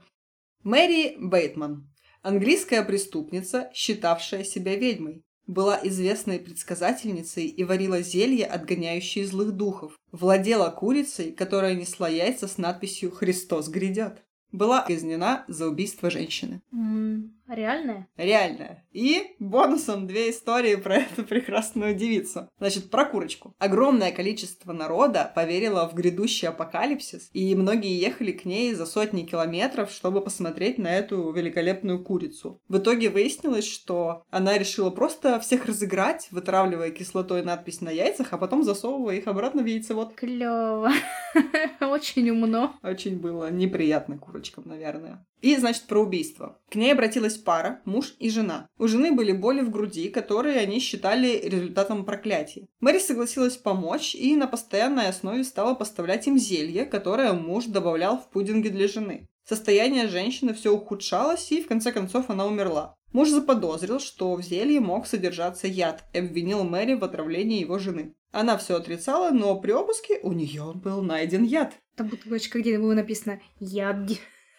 Мэри Бейтман. Английская преступница, считавшая себя ведьмой. Была известной предсказательницей и варила зелья, отгоняющие злых духов. Владела курицей, которая несла яйца с надписью «Христос грядет». Была казнена за убийство женщины. М, Реальная? Реальная. И бонусом две истории про эту прекрасную девицу. Значит, про курочку. Огромное количество народа поверило в грядущий апокалипсис, и многие ехали к ней за сотни километров, чтобы посмотреть на эту великолепную курицу. В итоге выяснилось, что она решила просто всех разыграть, вытравливая кислотой надпись на яйцах, а потом засовывая их обратно в яйцевод. Клево. Очень умно. Очень было неприятно курочкам, наверное. И, значит, про убийство. К ней обратилась пара, муж и жена. У жены были боли в груди, которые они считали результатом проклятия. Мэри согласилась помочь и на постоянной основе стала поставлять им зелье, которое муж добавлял в пудинги для жены. Состояние женщины все ухудшалось, и в конце концов она умерла. Муж заподозрил, что в зелье мог содержаться яд, и обвинил Мэри в отравлении его жены. Она все отрицала, но при обыске у нее был найден яд. Там бутылочка, где было написано «Яд».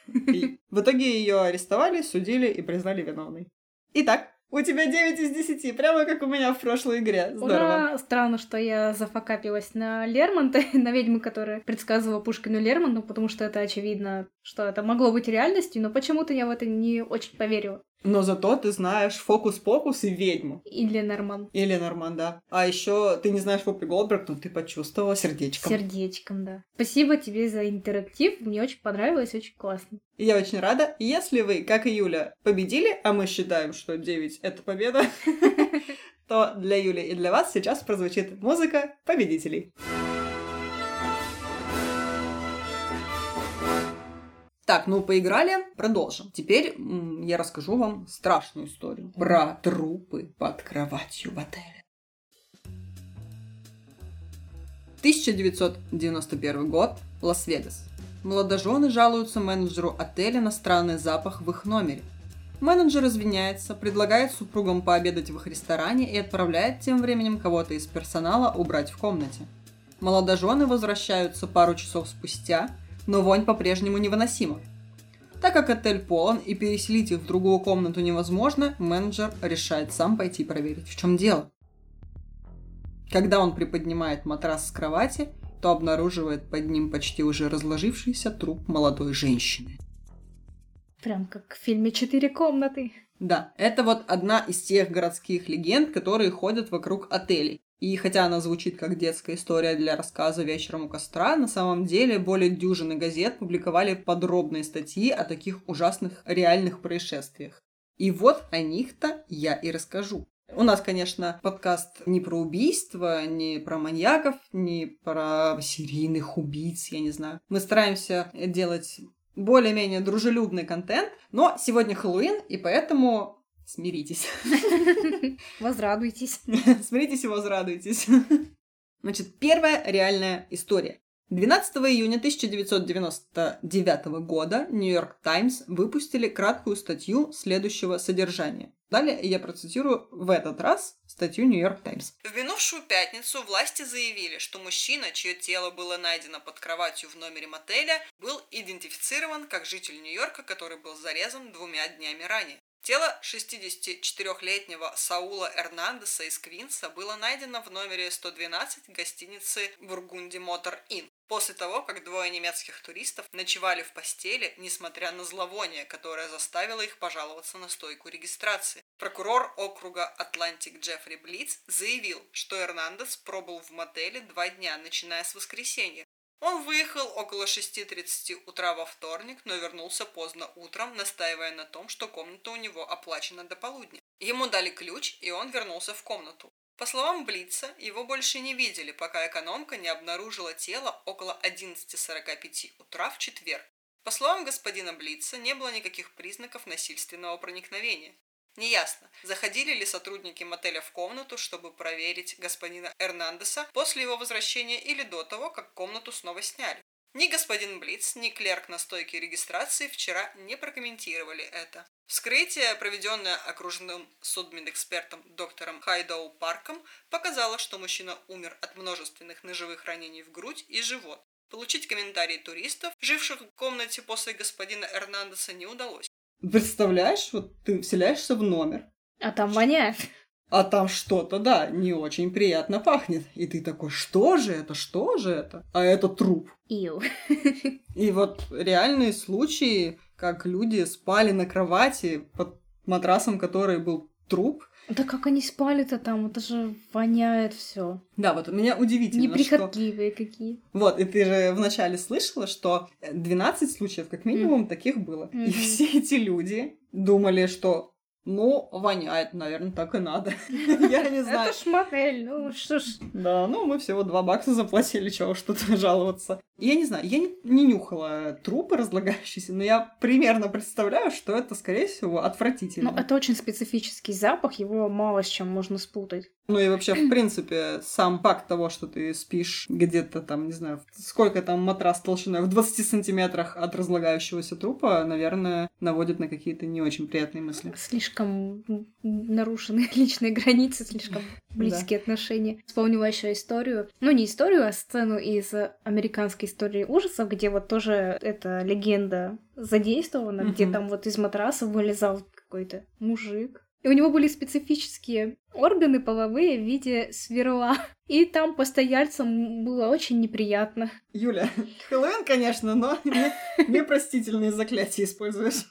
В итоге ее арестовали, судили и признали виновной. Итак, у тебя 9 из 10, прямо как у меня в прошлой игре. Здорово. Ура! Странно, что я зафакапилась на Лермонта, на ведьму, которая предсказывала Пушкину Лермонту, потому что это очевидно, что это могло быть реальностью, но почему-то я в это не очень поверила. Но зато ты знаешь фокус-покус и ведьму. Или Норман. Или Норман, да. А еще ты не знаешь Вупи Голдберг, но ты почувствовала сердечком. Сердечком, да. Спасибо тебе за интерактив, мне очень понравилось, очень классно. И я очень рада. Если вы, как и Юля, победили, а мы считаем, что 9 — это победа, то для Юли и для вас сейчас прозвучит музыка победителей. Так, ну поиграли, продолжим. Теперь я расскажу вам страшную историю про трупы под кроватью в отеле. 1991 год, Лас-Вегас. Молодожены жалуются менеджеру отеля на странный запах в их номере. Менеджер извиняется, предлагает супругам пообедать в их ресторане и отправляет тем временем кого-то из персонала убрать в комнате. Молодожены возвращаются пару часов спустя, но вонь по-прежнему невыносима. Так как отель полон и переселить их в другую комнату невозможно, менеджер решает сам пойти проверить, в чем дело. Когда он приподнимает матрас с кровати, то обнаруживает под ним почти уже разложившийся труп молодой женщины. Прям как в фильме «Четыре комнаты». Да, это вот одна из тех городских легенд, которые ходят вокруг отелей. И хотя она звучит как детская история для рассказа вечером у костра, на самом деле более дюжины газет публиковали подробные статьи о таких ужасных реальных происшествиях. И вот о них-то я и расскажу. У нас, конечно, подкаст не про убийства, не про маньяков, не про серийных убийц, я не знаю. Мы стараемся делать более-менее дружелюбный контент, но сегодня Хэллоуин, и поэтому смиритесь. Возрадуйтесь. Смиритесь и возрадуйтесь. Значит, первая реальная история. 12 июня 1999 года Нью-Йорк Таймс выпустили краткую статью следующего содержания. Далее я процитирую в этот раз статью Нью-Йорк Таймс. В минувшую пятницу власти заявили, что мужчина, чье тело было найдено под кроватью в номере мотеля, был идентифицирован как житель Нью-Йорка, который был зарезан двумя днями ранее. Тело 64-летнего Саула Эрнандеса из Квинса было найдено в номере 112 гостиницы Burgundy Motor Inn. После того, как двое немецких туристов ночевали в постели, несмотря на зловоние, которое заставило их пожаловаться на стойку регистрации. Прокурор округа Атлантик Джеффри Блиц заявил, что Эрнандес пробыл в мотеле два дня, начиная с воскресенья. Он выехал около 6.30 утра во вторник, но вернулся поздно утром, настаивая на том, что комната у него оплачена до полудня. Ему дали ключ, и он вернулся в комнату. По словам Блица, его больше не видели, пока экономка не обнаружила тело около 11.45 утра в четверг. По словам господина Блица, не было никаких признаков насильственного проникновения. Неясно, заходили ли сотрудники мотеля в комнату, чтобы проверить господина Эрнандеса после его возвращения или до того, как комнату снова сняли. Ни господин Блиц, ни клерк на стойке регистрации вчера не прокомментировали это. Вскрытие, проведенное окружным судмедэкспертом доктором Хайдоу Парком, показало, что мужчина умер от множественных ножевых ранений в грудь и живот. Получить комментарии туристов, живших в комнате после господина Эрнандеса, не удалось. Представляешь, вот ты вселяешься в номер, А там воняет. а там что-то, да, не очень приятно пахнет. И ты такой, что же это, что же это? А это труп. Ил. И вот реальные случаи, как люди спали на кровати под матрасом, который был труп. Да как они спали-то там? Это же воняет все. Да, вот меня удивительно, что... Неприхотливые какие. Вот, и ты же вначале слышала, что 12 случаев как минимум таких было. И Мгм. все эти люди думали, что ну, воняет, наверное, так и надо. Я не знаю. Это ж мотель, ну что ж. Да, ну мы всего 2 бакса заплатили, чего что-то жаловаться. Я не знаю, я не, не нюхала трупы разлагающиеся, но я примерно представляю, что это, скорее всего, отвратительно. Ну, это очень специфический запах, его мало с чем можно спутать. Ну и вообще, в принципе, сам факт того, что ты спишь где-то там, не знаю, сколько там матрас толщиной, в 20 сантиметрах от разлагающегося трупа, наверное, наводит на какие-то не очень приятные мысли. Слишком нарушены личные границы, слишком близкие отношения. Вспомнила еще историю, ну не историю, а сцену из американской истории ужасов, где вот тоже эта легенда задействована, где там вот из матраса вылезал какой-то мужик. И у него были специфические органы половые в виде сверла. И там постояльцам было очень неприятно. Юля, Хэллоуин, конечно, но не- непростительные заклятия используешь.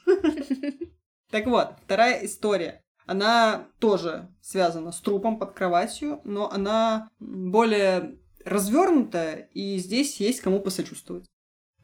Так вот, вторая история. Она тоже связана с трупом под кроватью, но она более развернутая, и здесь есть кому посочувствовать.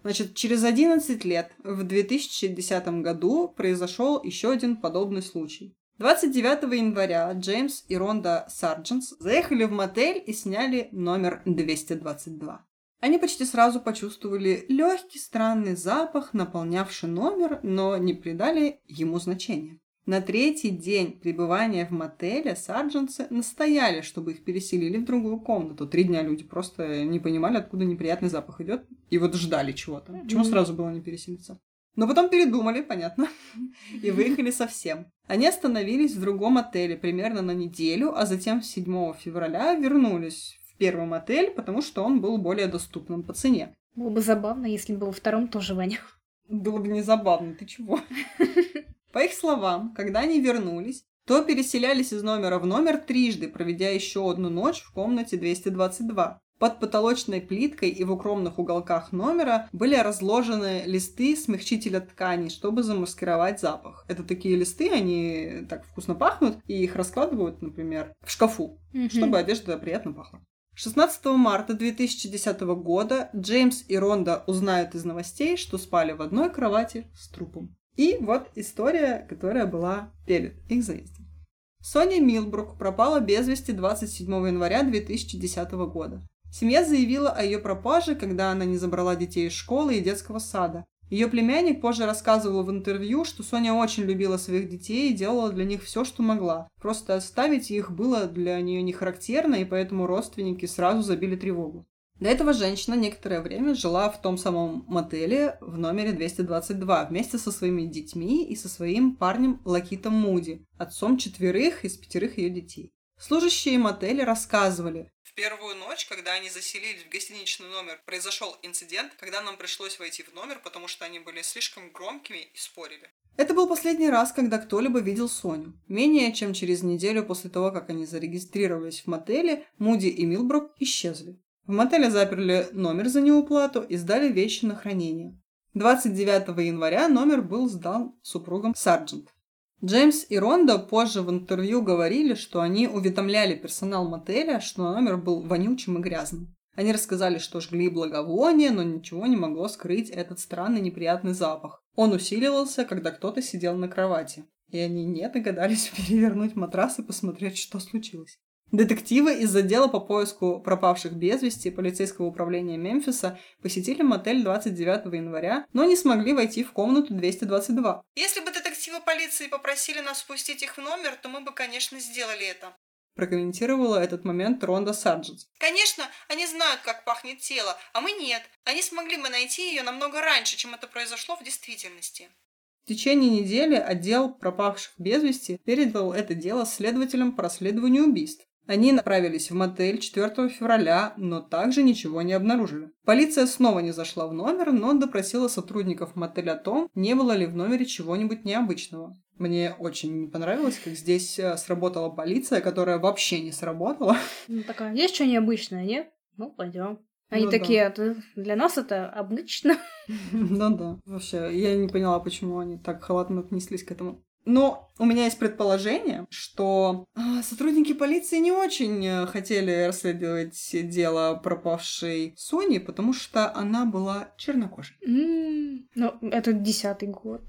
Значит, через 11 лет, в 2010 году, произошел еще один подобный случай. 29 января Джеймс и Ронда Сарджентс заехали в мотель и сняли номер 222. Они почти сразу почувствовали легкий странный запах, наполнявший номер, но не придали ему значения. На третий день пребывания в мотеле сарджентсы настояли, чтобы их переселили в другую комнату. Три дня люди просто не понимали, откуда неприятный запах идет, и вот ждали чего-то. Чему сразу было не переселиться? Но потом передумали, понятно, и выехали совсем. Они остановились в другом отеле примерно на неделю, а затем 7 февраля вернулись в первый мотель, потому что он был более доступным по цене. Было бы забавно, если бы во втором тоже вонял. Было бы не забавно, ты чего? По их словам, когда они вернулись, то переселялись из номера в номер трижды, проведя еще одну ночь в комнате 222. Под потолочной плиткой и в укромных уголках номера были разложены листы смягчителя тканей, чтобы замаскировать запах. Это такие листы, они так вкусно пахнут, и их раскладывают, например, в шкафу, чтобы одежда приятно пахла. 16 марта 2010 года Джеймс и Ронда узнают из новостей, что спали в одной кровати с трупом. И вот история, которая была перед их заездом. Соня Милбрук пропала без вести 27 января 2010 года. Семья заявила о ее пропаже, когда она не забрала детей из школы и детского сада. Ее племянник позже рассказывал в интервью, что Соня очень любила своих детей и делала для них все, что могла. Просто оставить их было для нее не характерно, и поэтому родственники сразу забили тревогу. До этого женщина некоторое время жила в том самом мотеле в номере 222 вместе со своими детьми и со своим парнем Лакитом Муди, отцом четверых из пятерых ее детей. Служащие мотеля рассказывали. В первую ночь, когда они заселились в гостиничный номер, произошел инцидент, когда нам пришлось войти в номер, потому что они были слишком громкими и спорили. Это был последний раз, когда кто-либо видел Соню. Менее чем через неделю после того, как они зарегистрировались в мотеле, Муди и Милбрук исчезли. В мотеле заперли номер за неуплату и сдали вещи на хранение. 29 января номер был сдан супругам Сарджент. Джеймс и Ронда позже в интервью говорили, что они уведомляли персонал мотеля, что номер был вонючим и грязным. Они рассказали, что жгли благовония, но ничего не могло скрыть этот странный неприятный запах. Он усиливался, когда кто-то сидел на кровати. И они не догадались перевернуть матрас и посмотреть, что случилось. Детективы из отдела по поиску пропавших без вести полицейского управления Мемфиса посетили мотель 29 января, но не смогли войти в комнату 222. Если бы детективы полиции попросили нас впустить их в номер, то мы бы, конечно, сделали это. Прокомментировала этот момент Ронда Сарджетс. Конечно, они знают, как пахнет тело, а мы нет. Они смогли бы найти ее намного раньше, чем это произошло в действительности. В течение недели отдел пропавших без вести передал это дело следователям по расследованию убийств. Они направились в мотель 4 февраля, но также ничего не обнаружили. Полиция снова не зашла в номер, но допросила сотрудников мотеля о том, не было ли в номере чего-нибудь необычного. Мне очень не понравилось, как здесь э, сработала полиция, которая вообще не сработала. Ну, такая, есть что необычное, нет? Ну, пойдем. Они Ну такие, «А ты- для нас это обычно. Ну да, вообще, я не поняла, почему они так халатно отнеслись к этому. Но у меня есть предположение, что а, сотрудники полиции не очень э, хотели расследовать дело пропавшей Сони, потому что она была чернокожей. М, Ну, это десятый год.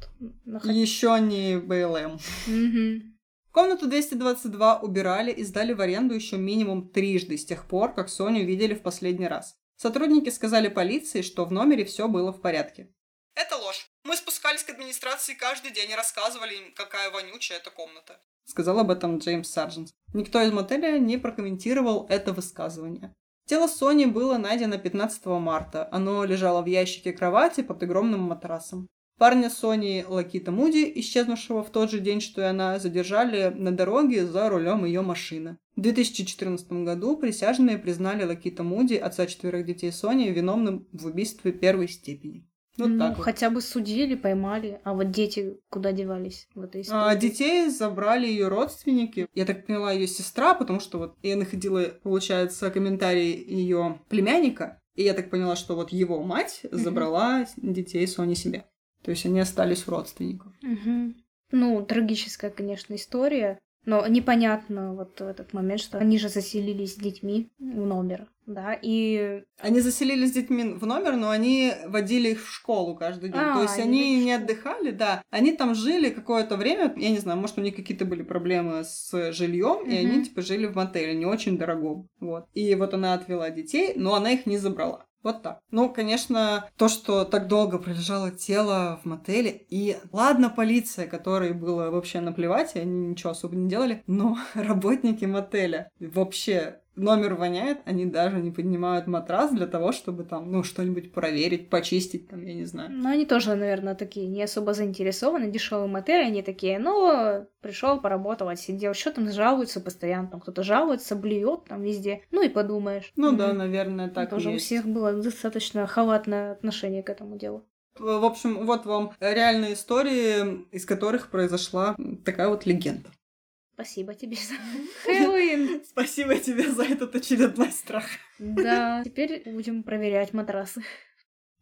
Еще не БЛМ. Мгм. Комнату 222 убирали и сдали в аренду еще минимум трижды с тех пор, как Соню видели в последний раз. Сотрудники сказали полиции, что в номере все было в порядке. Это ложь. Мы спускались к администрации каждый день и рассказывали им, какая вонючая эта комната. Сказал об этом Джеймс Сарджент. Никто из мотеля не прокомментировал это высказывание. Тело Сони было найдено 15 марта. Оно лежало в ящике кровати под огромным матрасом. Парня Сони Лакита Муди, исчезнувшего в тот же день, что и она, задержали на дороге за рулем ее машины. В 2014 году присяжные признали Лакита Муди, отца четверых детей Сони, виновным в убийстве первой степени. Вот Ну, так вот. хотя бы судили, поймали, а вот дети куда девались в этой А, истории? детей забрали ее родственники. Я так поняла, ее сестра, потому что вот я находила, получается, комментарий ее племянника. И я так поняла, что вот его мать забрала детей Сони себе. То есть они остались у родственников. Мгм. Ну, трагическая, конечно, история. Но непонятно вот в этот момент, что они же заселились с детьми в номер, да, и... Они заселились с детьми в номер, но они водили их в школу каждый день. А, То есть они не отдыхали, да. Они там жили какое-то время. Я не знаю, может, у них какие-то были проблемы с жильем, и они типа жили в мотеле, не очень дорогом. Вот. И вот она отвела детей, но она их не забрала. Вот так. Ну, конечно, то, что так долго пролежало тело в мотеле, и ладно, полиция, которой было вообще наплевать, и они ничего особо не делали, но работники мотеля вообще номер воняет, они даже не поднимают матрас для того, чтобы там, ну, что-нибудь проверить, почистить, там, я не знаю. Ну, они тоже, наверное, такие не особо заинтересованы, дешевый мотель, они такие, ну, пришел, поработал, отсидел, что там жалуются постоянно, там кто-то жалуется, блюет там везде, ну и подумаешь. Ну да, наверное, так и Тоже у есть. всех было достаточно халатное отношение к этому делу. В общем, вот вам реальные истории, из которых произошла такая вот легенда. Спасибо тебе за Хэллоуин. Спасибо тебе за этот очередной страх. Да, теперь будем проверять матрасы.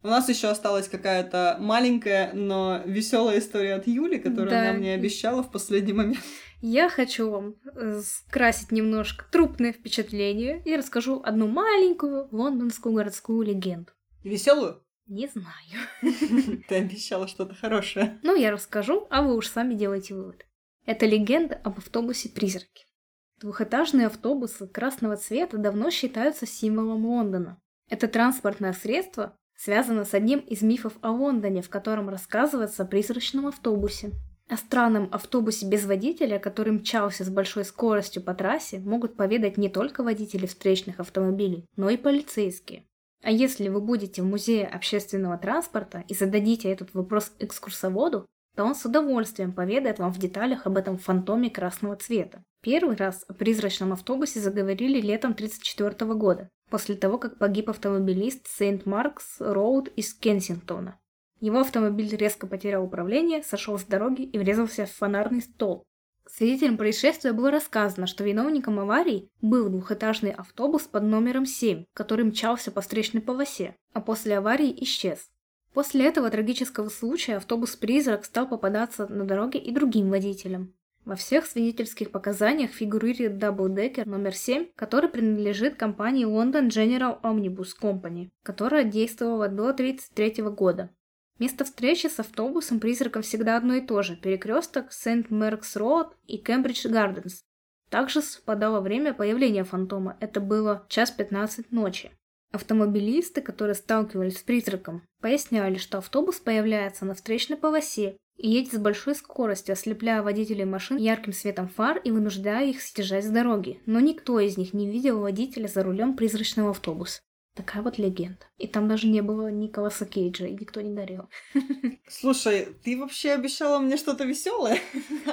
У нас еще осталась какая-то маленькая, но веселая история от Юли, которую Да. она мне обещала в последний момент. Я хочу вам э, скрасить немножко трупное впечатление и расскажу одну маленькую лондонскую городскую легенду. Веселую? Не знаю. Ты обещала что-то хорошее. Ну, я расскажу, а вы уж сами делайте вывод. Это легенда об автобусе-призраке. Двухэтажные автобусы красного цвета давно считаются символом Лондона. Это транспортное средство связано с одним из мифов о Лондоне, в котором рассказывается о призрачном автобусе. О странном автобусе без водителя, который мчался с большой скоростью по трассе, могут поведать не только водители встречных автомобилей, но и полицейские. А если вы будете в музее общественного транспорта и зададите этот вопрос экскурсоводу, то он с удовольствием поведает вам в деталях об этом фантоме красного цвета. Первый раз о призрачном автобусе заговорили летом 1934 года, после того, как погиб автомобилист Сент-Маркс Роуд из Кенсингтона. Его автомобиль резко потерял управление, сошел с дороги и врезался в фонарный столб. Свидетелям происшествия было рассказано, что виновником аварии был двухэтажный автобус под номером 7, который мчался по встречной полосе, а после аварии исчез. После этого трагического случая автобус-призрак стал попадаться на дороге и другим водителям. Во всех свидетельских показаниях фигурирует даблдекер номер 7, который принадлежит компании London General Omnibus Company, которая действовала до 1933 года. Место встречи с автобусом-призраком всегда одно и то же – перекресток Сент-Меркс-Роуд и Кембридж-Гарденс. Также совпадало время появления фантома, это было час 15 ночи. Автомобилисты, которые сталкивались с призраком, поясняли, что автобус появляется на встречной полосе и едет с большой скоростью, ослепляя водителей машин ярким светом фар и вынуждая их съезжать с дороги. Но никто из них не видел водителя за рулем призрачного автобуса. Такая вот легенда. И там даже не было Николаса Кейджа, и никто не горел. Слушай, ты вообще обещала мне что-то веселое?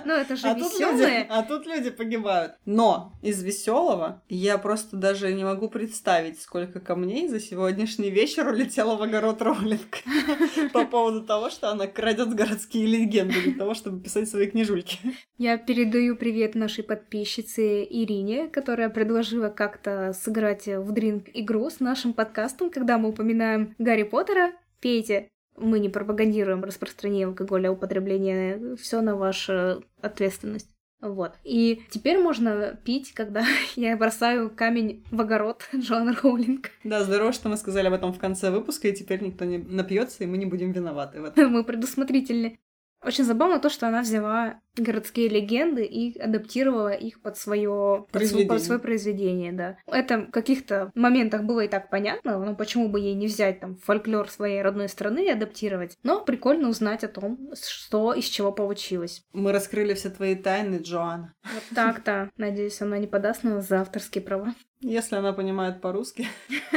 Ну, это же а тут, люди, веселое. а тут люди погибают. Но из веселого я просто даже не могу представить, сколько камней за сегодняшний вечер улетело в огород Роулинг по поводу того, что она крадет городские легенды для того, чтобы писать свои книжульки. Я передаю привет нашей подписчице Ирине, которая предложила как-то сыграть в дринг игру с нашим подкастом, когда мы упоминаем Гарри Поттера. Пейте. Мы не пропагандируем распространение алкоголя, употребление. Все на вашу ответственность. Вот. И теперь можно пить, когда я бросаю камень в огород Джоан Роулинг. Да, здорово, что мы сказали об этом в конце выпуска, и теперь никто не напьется, и мы не будем виноваты в этом. Мы предусмотрительны. Очень забавно то, что она взяла городские легенды и адаптировала их под свое Произведение. под свое произведение, да. Это в каких-то моментах было и так понятно, но почему бы ей не взять там фольклор своей родной страны и адаптировать. Но прикольно узнать о том, что из чего получилось. Мы раскрыли все твои тайны, Джоанна. Вот так-то. Надеюсь, она не подаст на нас за авторские права. Если она понимает по-русски,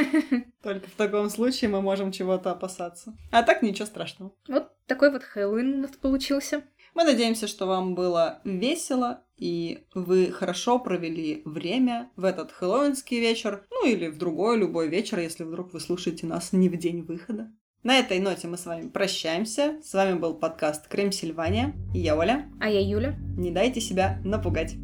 только в таком случае мы можем чего-то опасаться. А так ничего страшного. Вот такой вот Хэллоуин у нас получился. Мы надеемся, что вам было весело, и вы хорошо провели время в этот хэллоуинский вечер, ну или в другой любой вечер, если вдруг вы слушаете нас не в день выхода. На этой ноте мы с вами прощаемся. С вами был подкаст Крем Сильвания. Я Оля. А я Юля. Не дайте себя напугать.